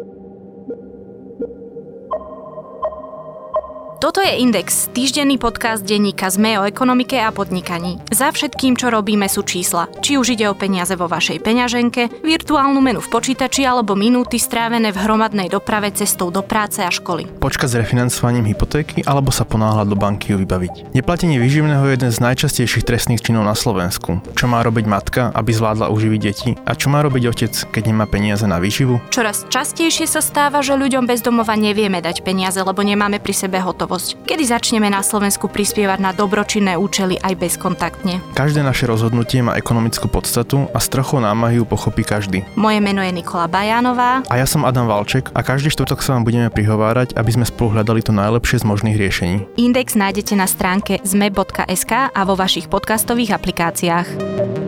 thank you Toto je Index, týždenný podcast denníka ZME o ekonomike a podnikaní. Za všetkým, čo robíme, sú čísla. Či už ide o peniaze vo vašej peňaženke, virtuálnu menu v počítači alebo minúty strávené v hromadnej doprave cestou do práce a školy. Počkať s refinancovaním hypotéky alebo sa ponáhľať do banky ju vybaviť. Neplatenie výživného je jeden z najčastejších trestných činov na Slovensku. Čo má robiť matka, aby zvládla uživiť deti? A čo má robiť otec, keď nemá peniaze na výživu? Čoraz častejšie sa stáva, že ľuďom bez domova nevieme dať peniaze, lebo nemáme pri sebe hotovosť hotovosť. Kedy začneme na Slovensku prispievať na dobročinné účely aj bezkontaktne? Každé naše rozhodnutie má ekonomickú podstatu a s trochou námahy ju pochopí každý. Moje meno je Nikola Bajánová. A ja som Adam Valček a každý štvrtok sa vám budeme prihovárať, aby sme spolu hľadali to najlepšie z možných riešení. Index nájdete na stránke zme.sk a vo vašich podcastových aplikáciách.